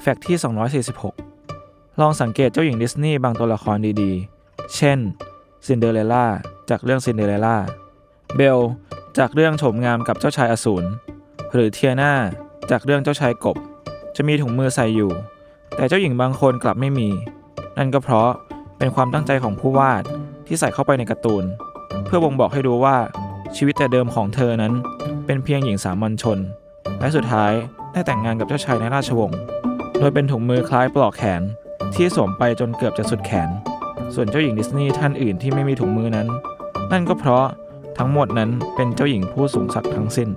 Fact ที่ 246 ลองสังเกตเจ้าหญิงดิสนีย์บางตัวละครดีๆ เช่นซินเดอเรลล่าจากเรื่องซินเดอเรลล่า เบลจากเรื่องโฉมงามกับเจ้าชายอสูร หรือเทียนาจากเรื่องเจ้าชายกบ จะมีถุงมือใส่อยู่ แต่เจ้าหญิงบางคนกลับไม่มี นั่นก็เพราะเป็นความตั้งใจของผู้วาดที่ใส่เข้าไปในการ์ตูน เพื่อบ่งบอกให้รู้ว่าชีวิตแต่เดิมของเธอนั้น เป็นเพียงหญิงสามัญชน และสุดท้ายได้แต่งงานกับเจ้าชายในราชวงศ์ โดยเป็นถุงมือคล้ายปลอกแขน ที่สวมไปจนเกือบจะสุดแขน ส่วนเจ้าหญิงดิสนีย์ท่านอื่นที่ไม่มีถุงมือนั้น นั่นก็เพราะทั้งหมดนั้นเป็นเจ้าหญิงผู้สูงศักดิ์ทั้งสิ้น